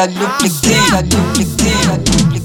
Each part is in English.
Sendla luplikia, luplikia, luplikia,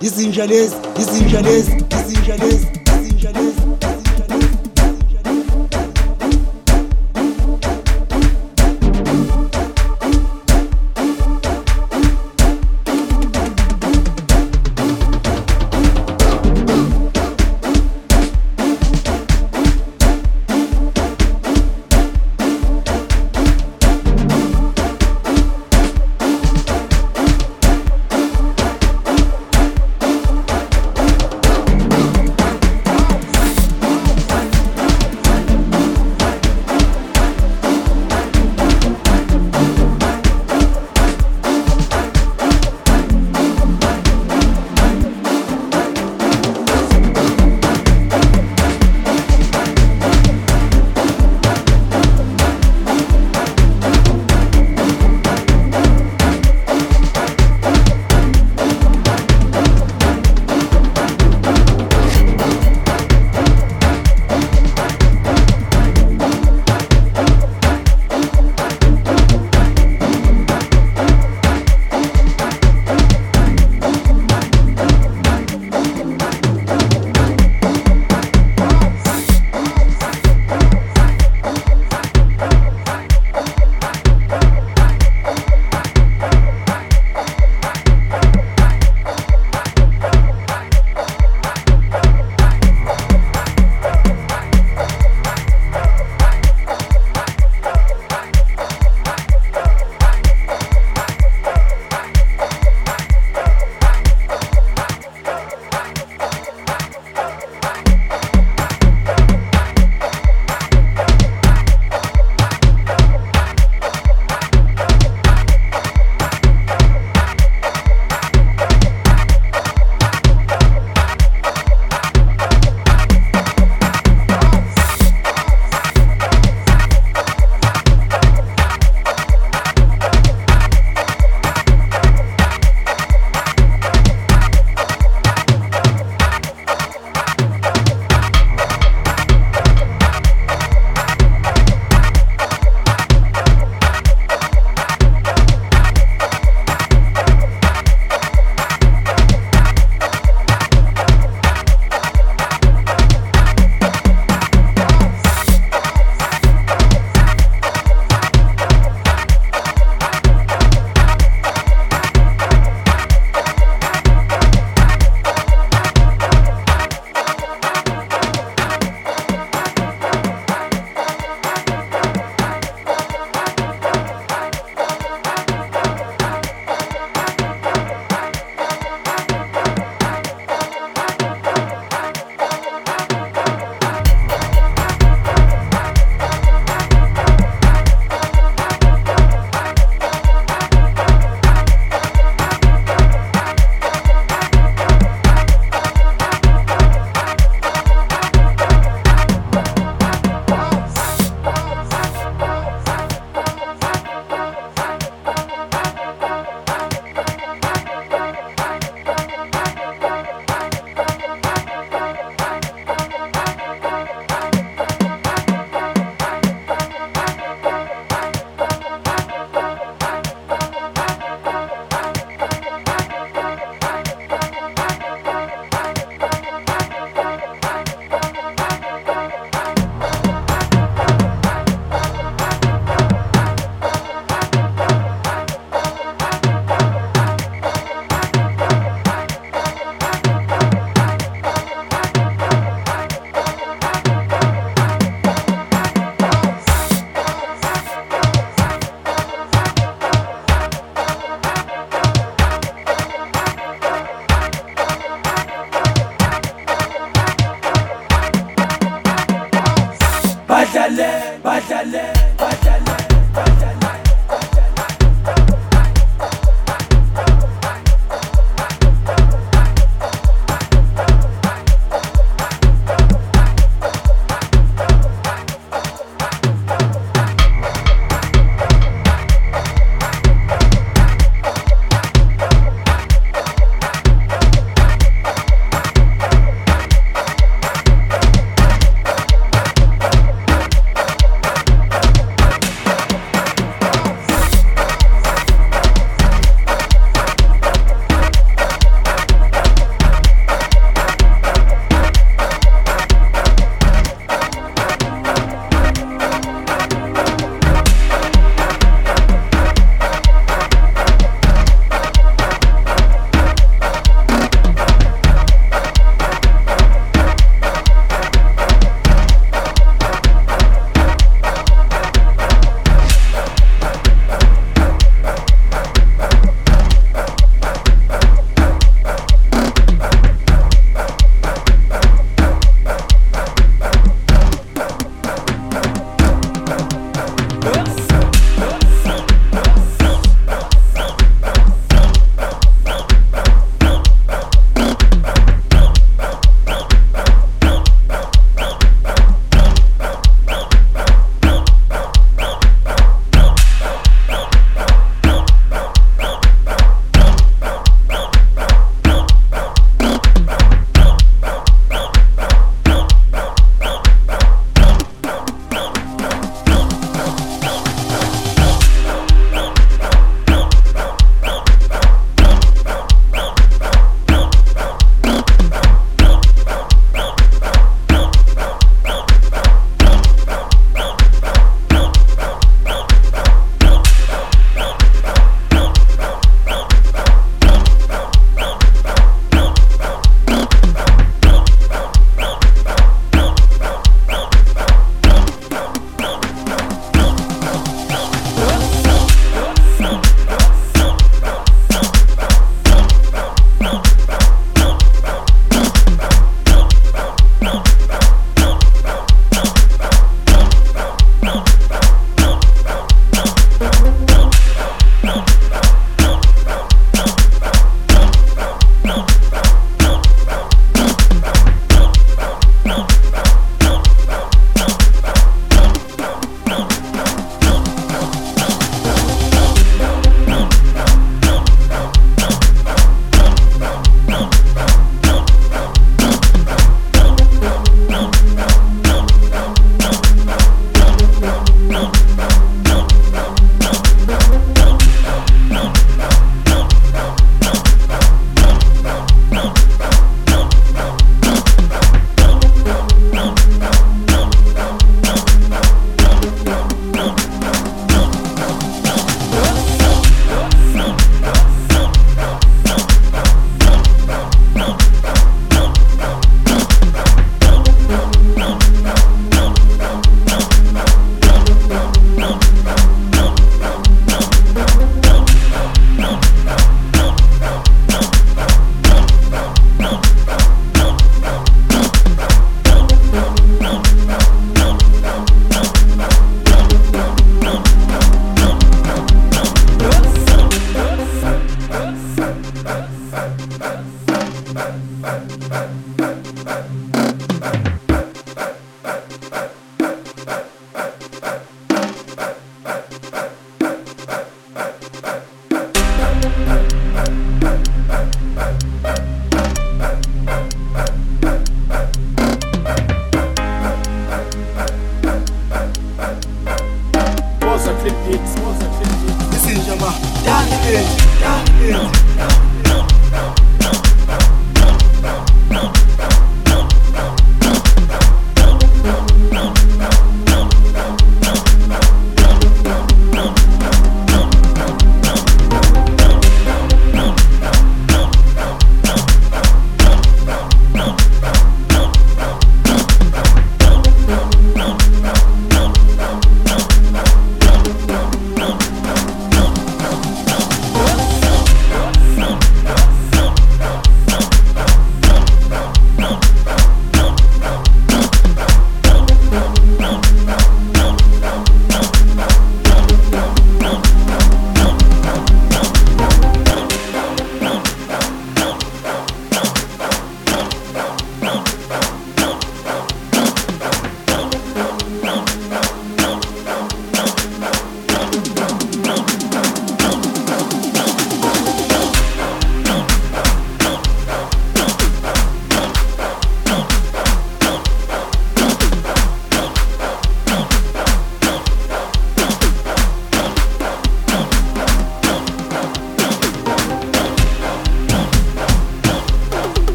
izinja lezi izinja lezi izinja lezi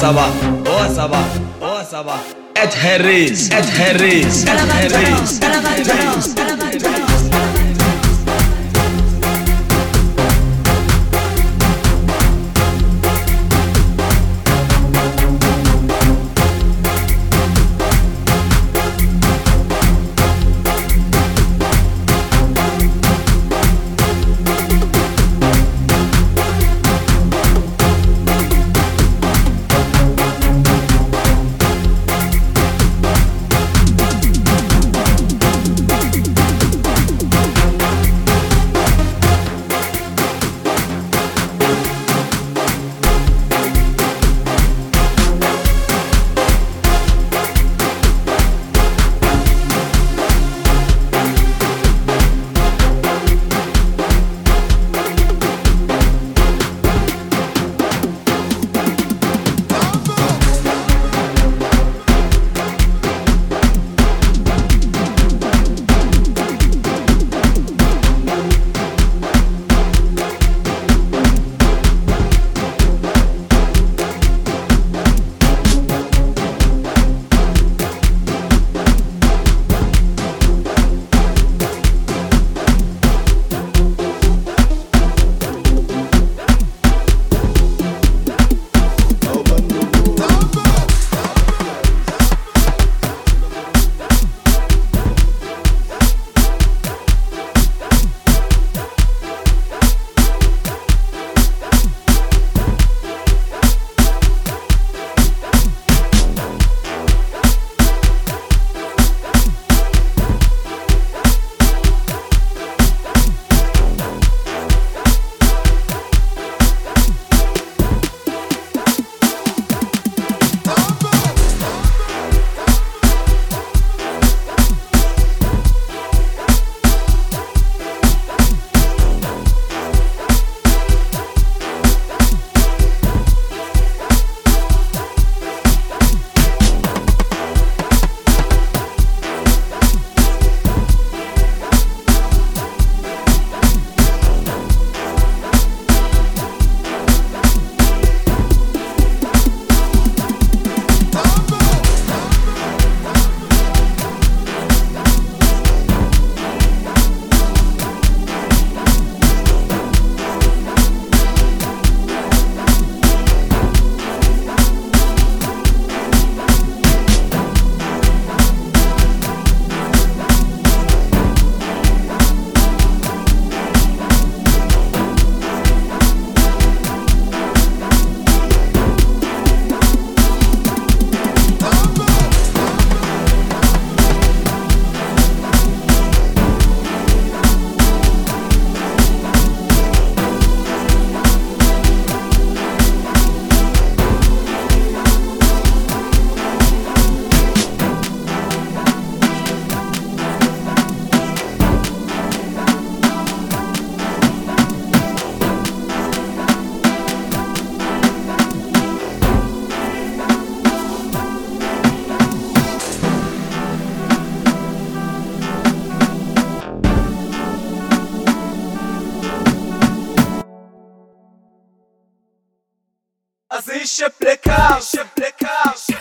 صباح هو صباح هو صباح اتهريز اتهريز اتهريز اتهريز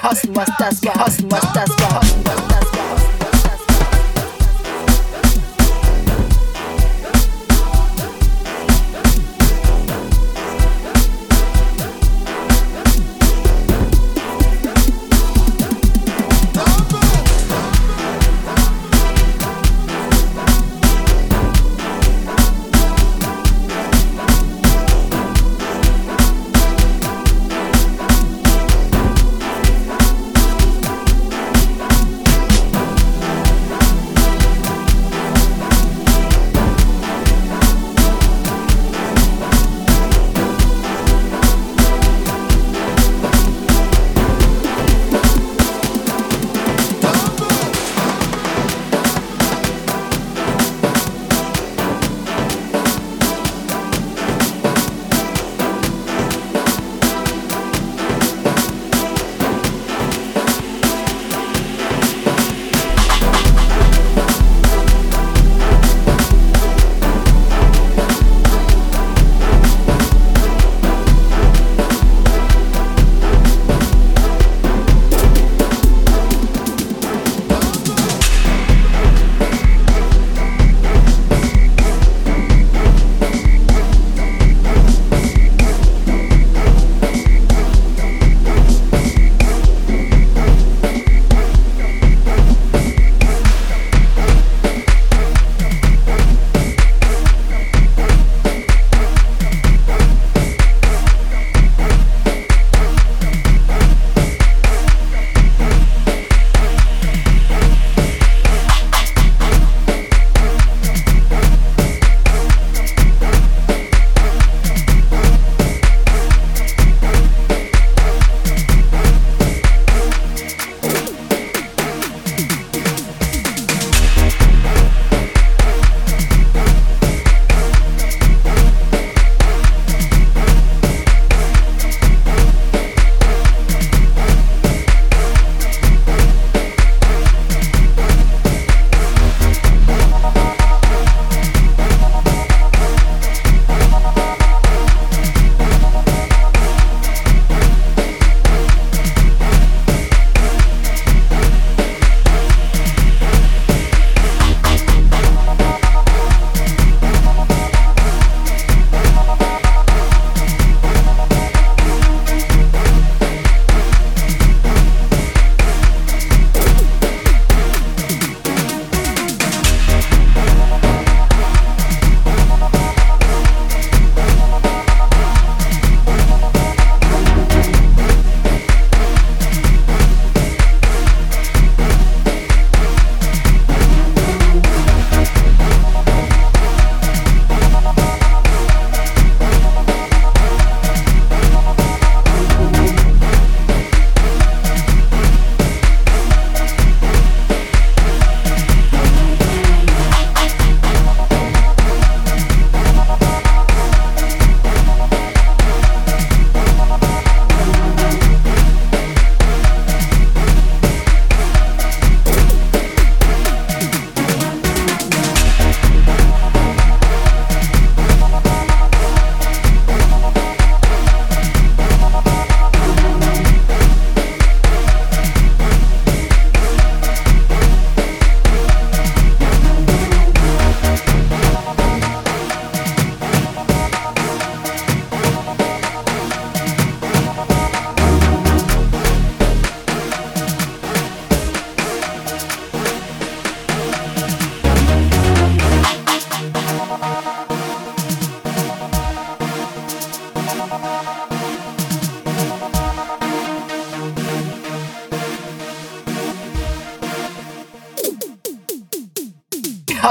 Hustle, was das war, hustle, was das war, hustle, was das war,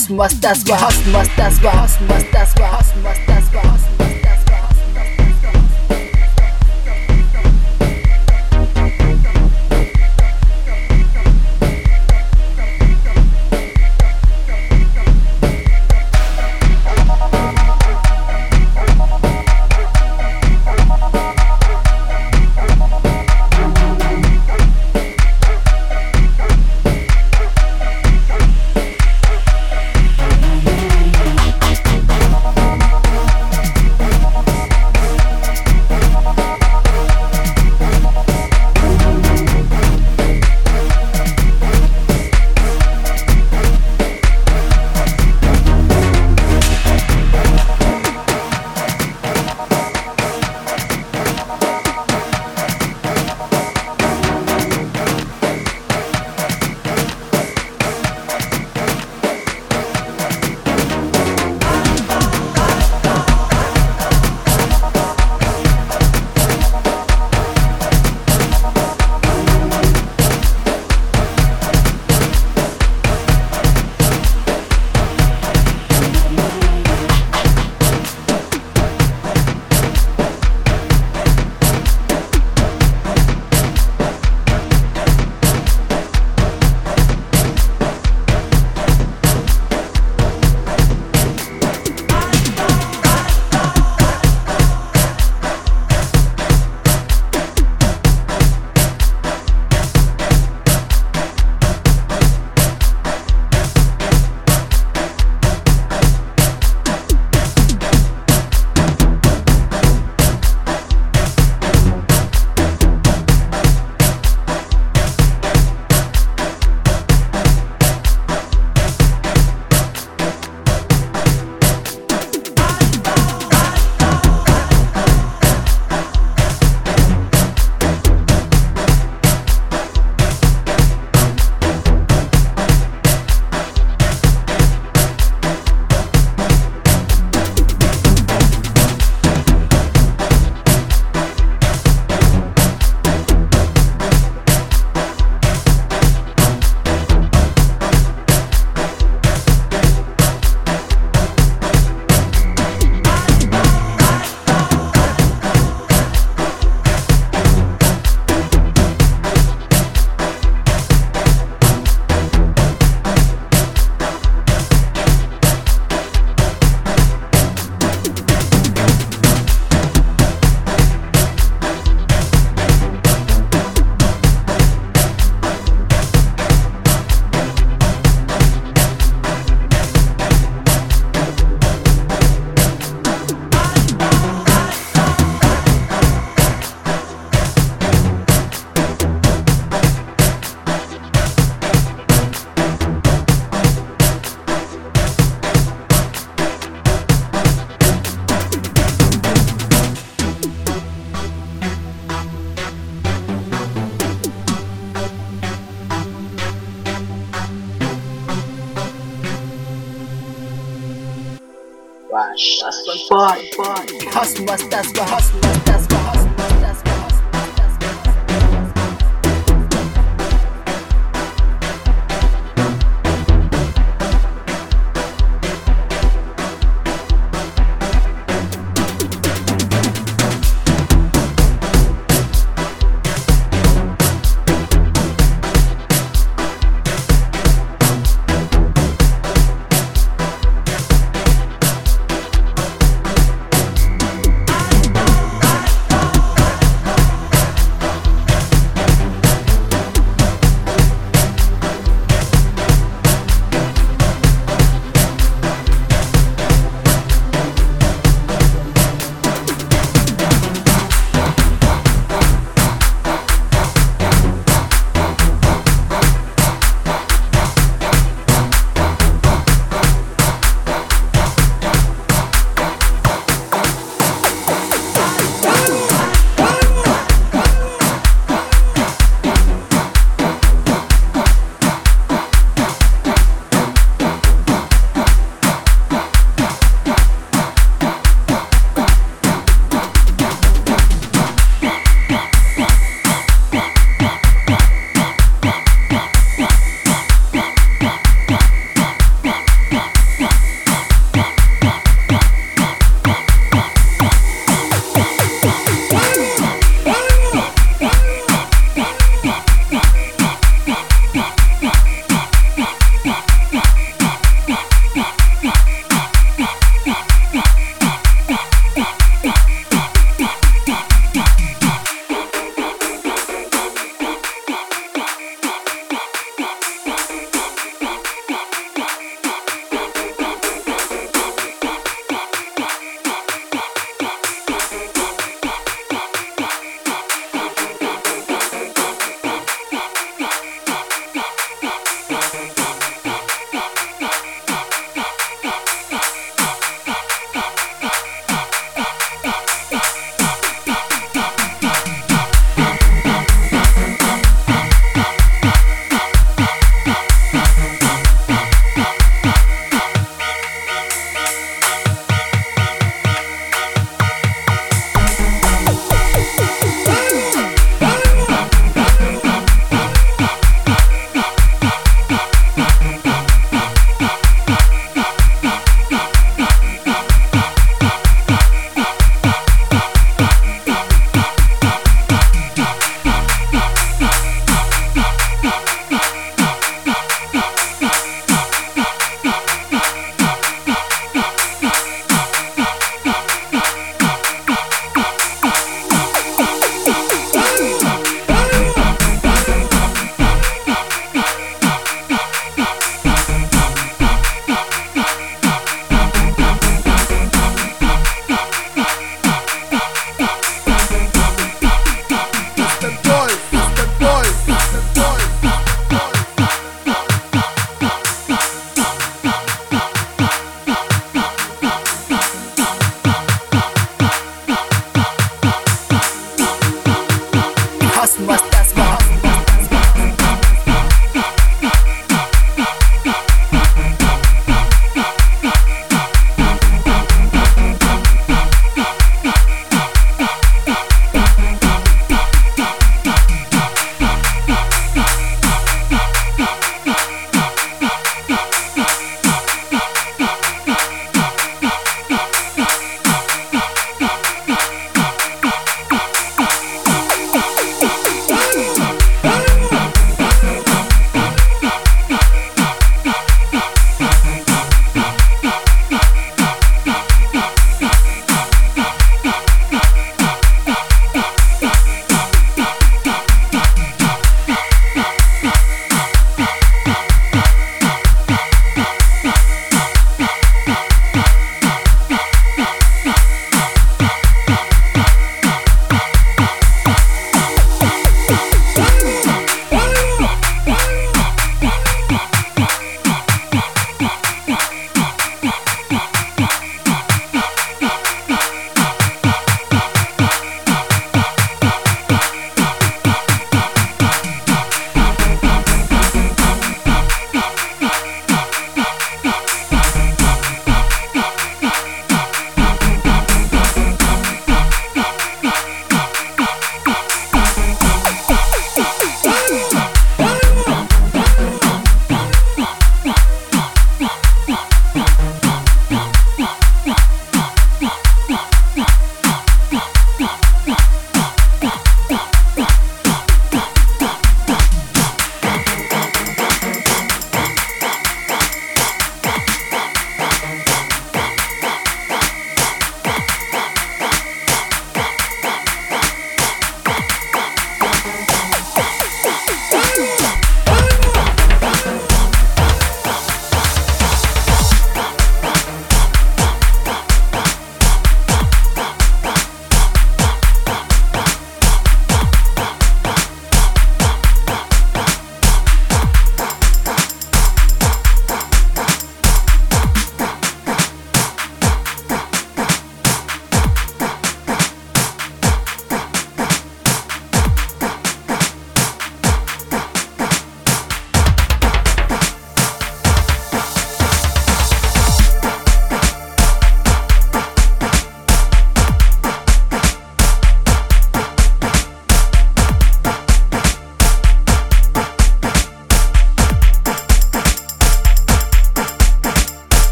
Husmasters war, Husmasters war, Husmasters war, Husmasters war. that's why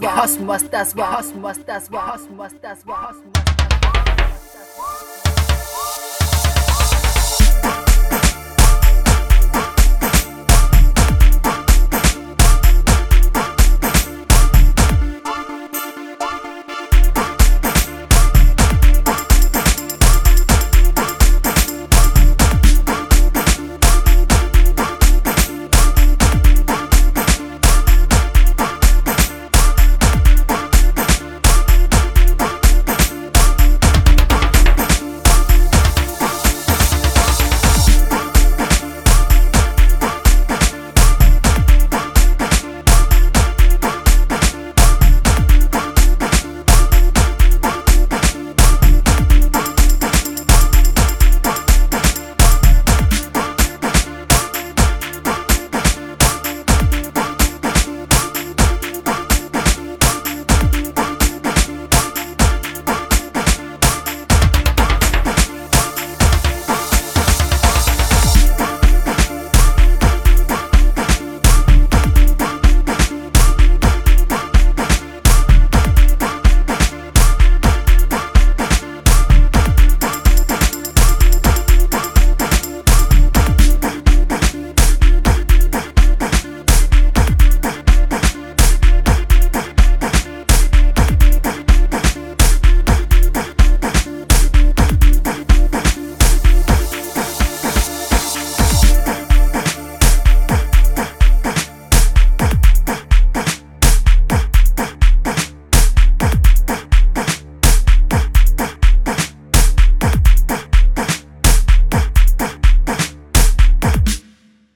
War, Hass, was das war, Hass, was das war, Hass, was